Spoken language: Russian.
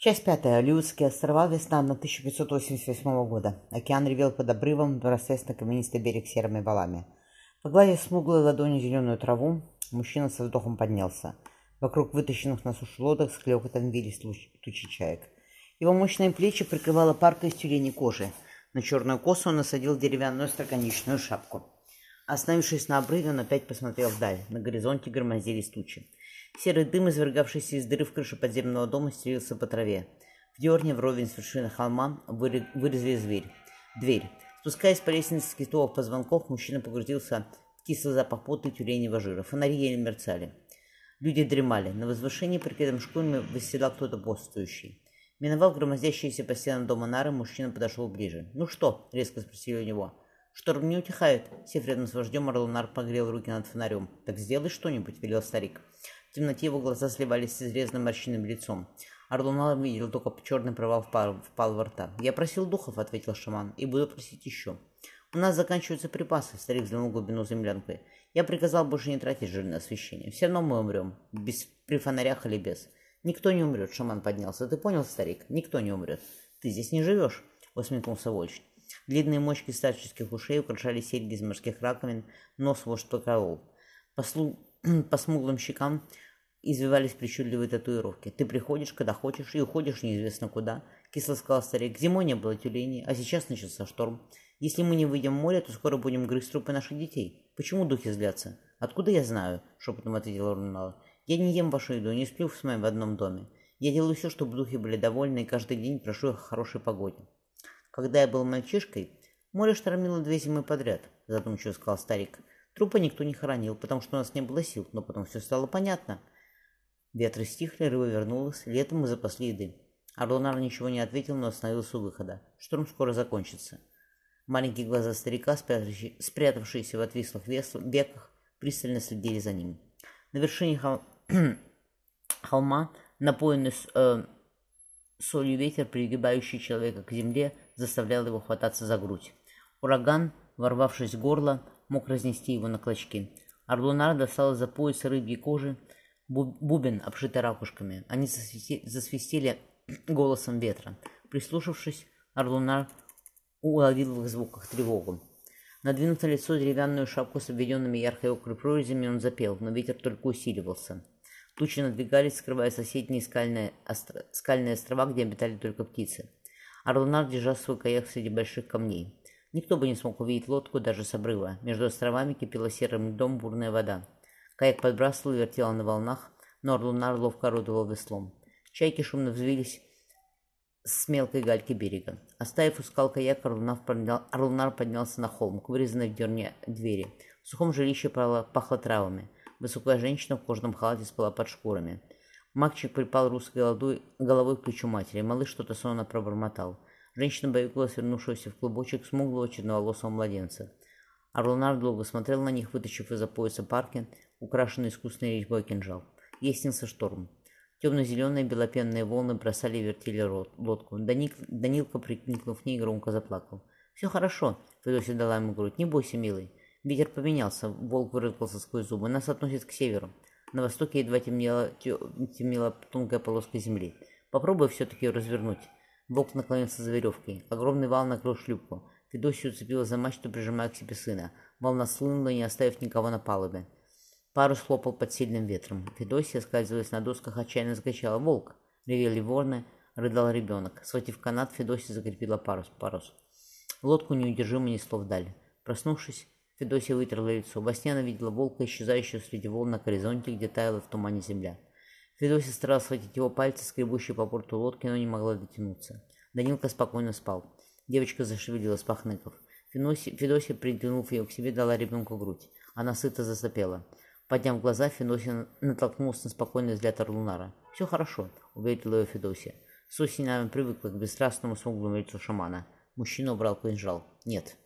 Часть пятая. Алиутские острова. Весна 1588 года. Океан ревел под обрывом, вырастаясь на каменистый берег серыми валами. Погладив смуглой ладонью зеленую траву, мужчина со вздохом поднялся. Вокруг вытащенных на сушу лодок с клёкотом вились тучи чаек. Его мощные плечи прикрывала парка из тюленей кожи. На черную косу он насадил деревянную строконечную шапку. Остановившись на обрыве, он опять посмотрел вдаль. На горизонте громоздились тучи. Серый дым, извергавшийся из дыры в крыше подземного дома, стелился по траве. В дерне, вровень с вершины холма, вырезали зверь. Дверь. Спускаясь по лестнице с китовых позвонков, мужчина погрузился в кислый запах пота и тюленевого жира. Фонари еле мерцали. Люди дремали. На возвышении, прикрытым шкурами, восседал кто-то боссующий. Миновал громоздящиеся по стенам дома нары, мужчина подошел ближе. «Ну что?» — резко спросили у него. «Шторм не утихает». Сев с вождем, Орлонар погрел руки над фонарем. «Так сделай что-нибудь», — велел старик. В темноте его глаза сливались с изрезанным морщинным лицом. Арлунал видел только черный провал впал, впал во рта. «Я просил духов», — ответил шаман, — «и буду просить еще». «У нас заканчиваются припасы», — старик взглянул глубину землянкой. «Я приказал больше не тратить жирное освещение. Все равно мы умрем. Без, при фонарях или без». «Никто не умрет», — шаман поднялся. «Ты понял, старик? Никто не умрет. Ты здесь не живешь», — усмехнулся Вольч. Длинные мочки старческих ушей украшали серьги из морских раковин, нос вождь поколол. Послу... По смуглым щекам извивались причудливые татуировки. Ты приходишь, когда хочешь, и уходишь неизвестно куда. Кисло сказал старик. Зимой не было тюленей, а сейчас начался шторм. Если мы не выйдем в море, то скоро будем грызть трупы наших детей. Почему духи злятся? Откуда я знаю? Шепотом ответил Рунала. Я не ем вашу еду, не сплю с вами в одном доме. Я делаю все, чтобы духи были довольны, и каждый день прошу их о хорошей погоде. Когда я был мальчишкой, море штормило две зимы подряд, задумчиво сказал старик. Трупа никто не хоронил, потому что у нас не было сил, но потом все стало понятно. Ветры стихли, рыба вернулась, летом мы запасли еды. Орлонар ничего не ответил, но остановился у выхода. Шторм скоро закончится. Маленькие глаза старика, спрятавшиеся в отвислых веках, пристально следили за ним. На вершине хол... холма, напоенный э, солью ветер, пригибающий человека к земле, заставлял его хвататься за грудь. Ураган, ворвавшись в горло, мог разнести его на клочки. Орлунар достал из-за пояса рыбьей кожи бубен, обшитый ракушками. Они засвистели голосом ветра. Прислушавшись, Орлунар уловил в их звуках тревогу. Надвинув на лицо деревянную шапку с обведенными яркой окрой прорезями, он запел, но ветер только усиливался. Тучи надвигались, скрывая соседние скальные, остро... скальные острова, где обитали только птицы. Орлунар держал свой каяк среди больших камней. Никто бы не смог увидеть лодку даже с обрыва. Между островами кипела серым льдом бурная вода. Каяк подбрасывал и вертел на волнах, но Орлунар ловко орудовал веслом. Чайки шумно взвились с мелкой гальки берега. Оставив у скал каяк, Орлунар, поднял, Орлунар поднялся на холм, к вырезанной в дерне двери. В сухом жилище пахло травами. Высокая женщина в кожаном халате спала под шкурами. Мальчик припал русской головой к плечу матери. Малыш что-то сонно пробормотал. Женщина боялась вернувшегося в клубочек смуглого черноволосого младенца. Орлонар долго смотрел на них, вытащив из-за пояса парки, украшенный искусственной резьбой кинжал. Ей снился шторм. Темно-зеленые белопенные волны бросали и вертели лодку. Даник, Данилка, прикникнув к ней, громко заплакал. «Все хорошо», — Федосия дала ему грудь. «Не бойся, милый». Ветер поменялся, волк вырыкался сквозь зубы. Нас относит к северу. На востоке едва темнела, темнела тонкая полоска земли. Попробуй все-таки развернуть. Волк наклонился за веревкой. Огромный вал накрыл шлюпку. Федосия уцепилась за мачту, прижимая к себе сына. Волна слынула, не оставив никого на палубе. Парус хлопал под сильным ветром. Федосия, скальзываясь на досках, отчаянно закачала. «Волк!» Ревели ворны, рыдал ребенок. Схватив канат, Федосия закрепила парус. парус. Лодку неудержимо несло вдаль. Проснувшись, Федосия вытерла лицо. Во сне она видела волка, исчезающего среди волн на горизонте, где таяла в тумане земля. Федосия старалась схватить его пальцы, скребущие по порту лодки, но не могла дотянуться. Данилка спокойно спал. Девочка зашевелилась, пахныков. Федосия, притянув ее к себе, дала ребенку грудь. Она сыто засопела. Подняв глаза, Федосия натолкнулась на спокойный взгляд Орлунара. «Все хорошо», — уверила ее Федосия. С осени она привыкла к бесстрастному смуглому лицу шамана. Мужчина убрал кинжал. «Нет».